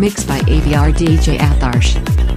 Mixed by AVR DJ Atharsh.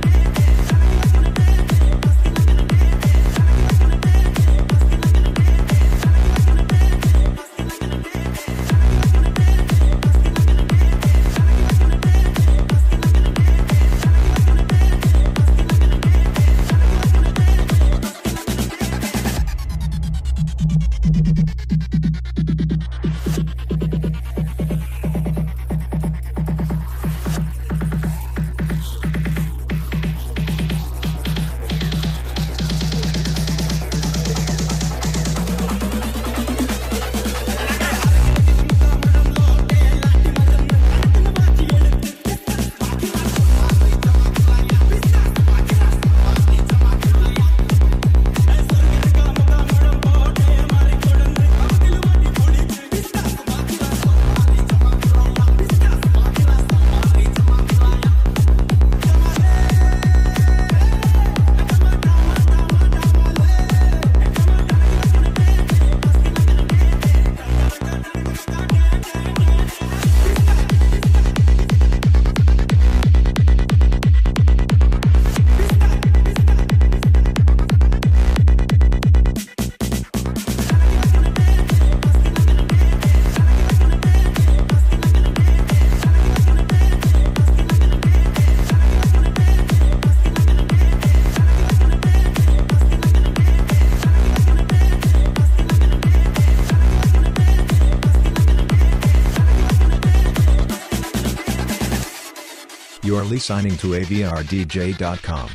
You are re-signing to AVRDJ.com.